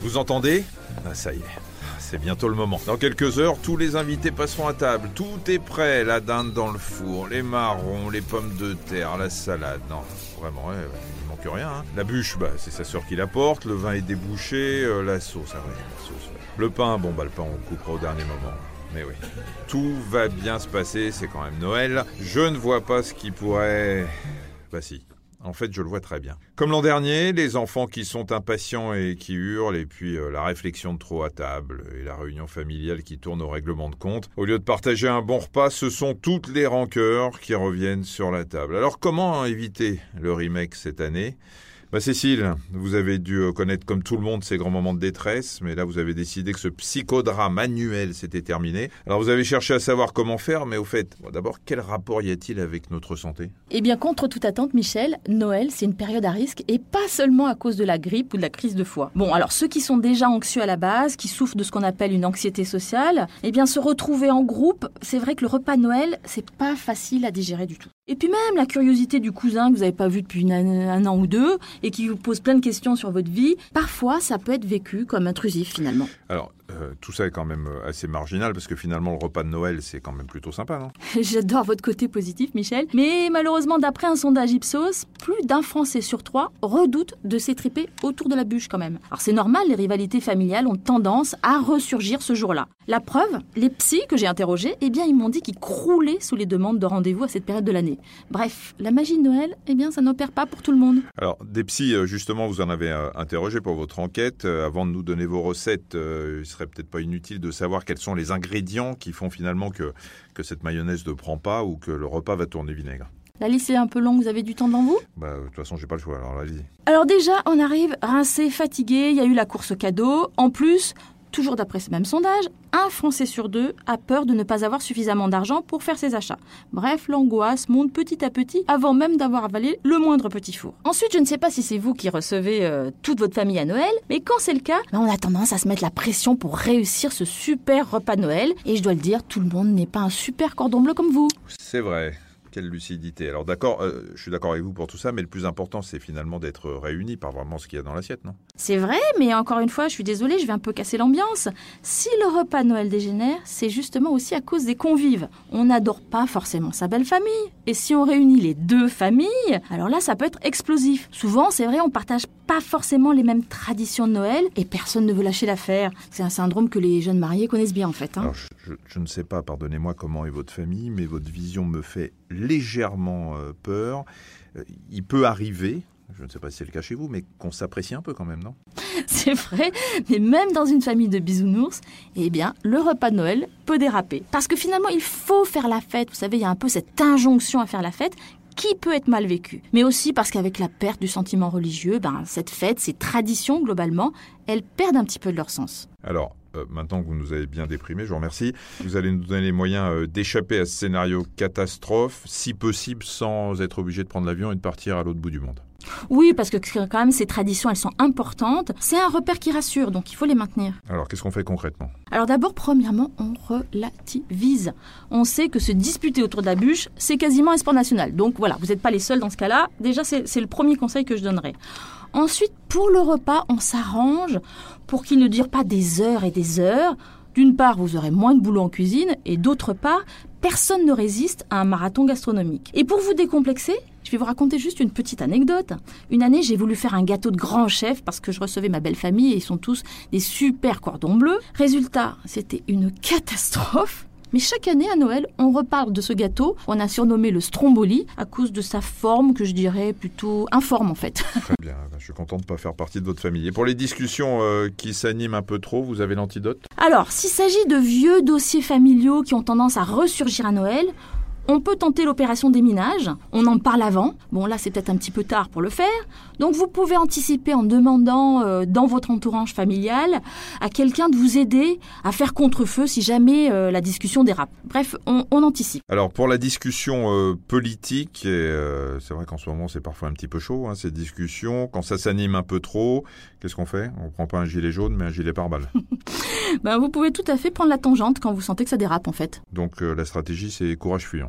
Vous entendez? Ah ça y est. C'est bientôt le moment. Dans quelques heures, tous les invités passeront à table. Tout est prêt. La dinde dans le four, les marrons, les pommes de terre, la salade. Non, vraiment, ouais, il manque rien. hein. La bûche, bah, c'est sa sœur qui l'apporte. Le vin est débouché. euh, la sauce, ah la sauce. Le pain, bon, bah, le pain, on coupera au dernier moment. Mais oui. Tout va bien se passer. C'est quand même Noël. Je ne vois pas ce qui pourrait. Bah, si. En fait, je le vois très bien. Comme l'an dernier, les enfants qui sont impatients et qui hurlent, et puis euh, la réflexion de trop à table, et la réunion familiale qui tourne au règlement de compte. Au lieu de partager un bon repas, ce sont toutes les rancœurs qui reviennent sur la table. Alors comment éviter le remake cette année? Bah Cécile, vous avez dû euh, connaître comme tout le monde ces grands moments de détresse, mais là vous avez décidé que ce psychodrame annuel s'était terminé. Alors vous avez cherché à savoir comment faire, mais au fait, d'abord, quel rapport y a-t-il avec notre santé? Eh bien, contre toute attente, Michel, Noël, c'est une période à risque et pas seulement à cause de la grippe ou de la crise de foie. Bon, alors ceux qui sont déjà anxieux à la base, qui souffrent de ce qu'on appelle une anxiété sociale, eh bien, se retrouver en groupe, c'est vrai que le repas de Noël, c'est pas facile à digérer du tout. Et puis même la curiosité du cousin que vous n'avez pas vu depuis un an ou deux et qui vous pose plein de questions sur votre vie, parfois ça peut être vécu comme intrusif finalement. Euh, tout ça est quand même euh, assez marginal, parce que finalement, le repas de Noël, c'est quand même plutôt sympa, non? J'adore votre côté positif, Michel. Mais malheureusement, d'après un sondage Ipsos, plus d'un Français sur trois redoute de s'étriper autour de la bûche quand même. Alors c'est normal, les rivalités familiales ont tendance à ressurgir ce jour-là. La preuve, les psys que j'ai interrogés, eh bien ils m'ont dit qu'ils croulaient sous les demandes de rendez-vous à cette période de l'année. Bref, la magie de Noël, eh bien ça n'opère pas pour tout le monde. Alors, des psys, euh, justement, vous en avez interrogé pour votre enquête. Avant de nous donner vos recettes, il serait peut-être pas inutile de savoir quels sont les ingrédients qui font finalement que, que cette mayonnaise ne prend pas ou que le repas va tourner vinaigre. La liste est un peu longue, vous avez du temps devant vous? Bah, de toute façon, j'ai pas le choix, alors allez-y. Alors déjà, on arrive rincé, fatigué, il y a eu la course cadeau. En plus, toujours d'après ce même sondage, un Français sur deux a peur de ne pas avoir suffisamment d'argent pour faire ses achats. Bref, l'angoisse monte petit à petit avant même d'avoir avalé le moindre petit four. Ensuite, je ne sais pas si c'est vous qui recevez euh, toute votre famille à Noël, mais quand c'est le cas, ben, on a tendance à se mettre la pression pour réussir ce super repas Noël. Et je dois le dire, tout le monde n'est pas un super cordon bleu comme vous. C'est vrai. Quelle lucidité. Alors d'accord, euh, je suis d'accord avec vous pour tout ça, mais le plus important, c'est finalement d'être réunis par vraiment ce qu'il y a dans l'assiette, non? C'est vrai, mais encore une fois, je suis désolée, je vais un peu casser l'ambiance. Si le repas de Noël dégénère, c'est justement aussi à cause des convives. On n'adore pas forcément sa belle famille. Et si on réunit les deux familles, alors là, ça peut être explosif. Souvent, c'est vrai, on partage pas forcément les mêmes traditions de Noël et personne ne veut lâcher l'affaire. C'est un syndrome que les jeunes mariés connaissent bien en fait. hein. Alors, je, je- je ne sais pas, pardonnez-moi comment est votre famille, mais votre vision me fait légèrement euh, peur. Euh, il peut arriver, je ne sais pas si c'est le cas chez vous, mais qu'on s'apprécie un peu quand même, non? C'est vrai, mais même dans une famille de bisounours, eh bien, le repas de Noël peut déraper. Parce que finalement, il faut faire la fête. Vous savez, il y a un peu cette injonction à faire la fête qui peut être mal vécue. Mais aussi parce qu'avec la perte du sentiment religieux, ben, cette fête, ces traditions, globalement, elles perdent un petit peu de leur sens. Alors, maintenant que vous nous avez bien déprimés, je vous remercie. Vous allez nous donner les moyens euh, d'échapper à ce scénario catastrophe, si possible sans être obligé de prendre l'avion et de partir à l'autre bout du monde. Oui, parce que quand même, ces traditions, elles sont importantes. C'est un repère qui rassure, donc il faut les maintenir. Alors, qu'est-ce qu'on fait concrètement? Alors d'abord, premièrement, on relativise. On sait que se disputer autour de la bûche, c'est quasiment un sport national. Donc voilà, vous n'êtes pas les seuls dans ce cas-là. Déjà, c'est le premier conseil que je donnerai. Ensuite, pour le repas, on s'arrange pour qu'il ne dure pas des heures et des heures. D'une part, vous aurez moins de boulot en cuisine, et d'autre part, personne ne résiste à un marathon gastronomique. Et pour vous décomplexer, je vais vous raconter juste une petite anecdote. Une année, j'ai voulu faire un gâteau de grand chef parce que je recevais ma belle famille et ils sont tous des super cordons bleus. Résultat, c'était une catastrophe. Mais chaque année à Noël, on reparle de ce gâteau. On a surnommé le stromboli à cause de sa forme que je dirais plutôt informe en fait. Très bien, je suis content de ne pas faire partie de votre famille. Et pour les discussions euh, qui s'animent un peu trop, vous avez l'antidote? Alors, s'il s'agit de vieux dossiers familiaux qui ont tendance à ressurgir à Noël, on peut tenter l'opération déminage. On en parle avant. Bon, là, c'est peut-être un petit peu tard pour le faire. Donc, vous pouvez anticiper en demandant euh, dans votre entourage familial à quelqu'un de vous aider à faire contre-feu si jamais euh, la discussion dérape. Bref, on, on anticipe. Alors pour la discussion euh, politique, euh, c'est vrai qu'en ce moment c'est parfois un petit peu chaud, hein, ces discussions, quand ça s'anime un peu trop, qu'est-ce qu'on fait? On prend pas un gilet jaune mais un gilet pare-balles. Ben, vous pouvez tout à fait prendre la tangente quand vous sentez que ça dérape, en fait. Donc euh, la stratégie c'est courage fuyant.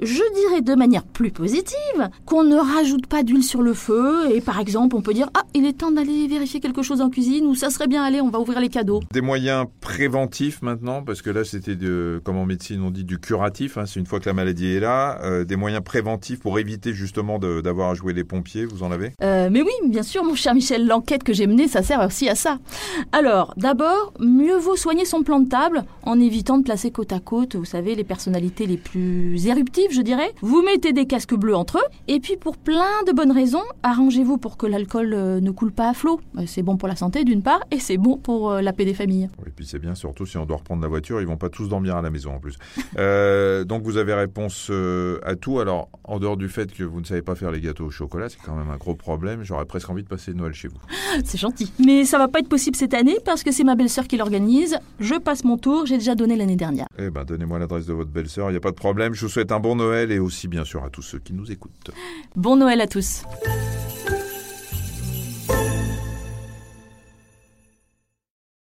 Je dirais de manière plus positive qu'on ne rajoute pas d'huile sur le feu et par exemple on peut dire ah il est temps d'aller vérifier quelque chose en cuisine ou ça serait bien aller on va ouvrir les cadeaux. Des moyens préventifs maintenant parce que là c'était de comme en médecine on dit du curatif hein, c'est une fois que la maladie est là euh, des moyens préventifs pour éviter justement d'avoir à jouer les pompiers vous en avez? Euh, Mais oui bien sûr mon cher Michel l'enquête que j'ai menée ça sert aussi à ça. Alors d'abord mieux vaut soigner son plan de table en évitant de placer côte à côte vous savez les personnalités les plus je dirais. Vous mettez des casques bleus entre eux. Et puis pour plein de bonnes raisons, arrangez-vous pour que l'alcool euh, ne coule pas à flot. Euh, c'est bon pour la santé d'une part et c'est bon pour euh, la paix des familles. Et puis c'est bien surtout si on doit reprendre la voiture, ils vont pas tous dormir à la maison en plus. donc vous avez réponse à tout. Alors en dehors du fait que vous ne savez pas faire les gâteaux au chocolat, c'est quand même un gros problème. J'aurais presque envie de passer Noël chez vous. C'est gentil. Mais ça va pas être possible cette année parce que c'est ma belle-sœur qui l'organise. Je passe mon tour, j'ai déjà donné l'année dernière. Eh ben donnez-moi l'adresse de votre belle-sœur, il n'y a pas de problème. Je vous souhaite bon Noël et aussi bien sûr à tous ceux qui nous écoutent. Bon Noël à tous.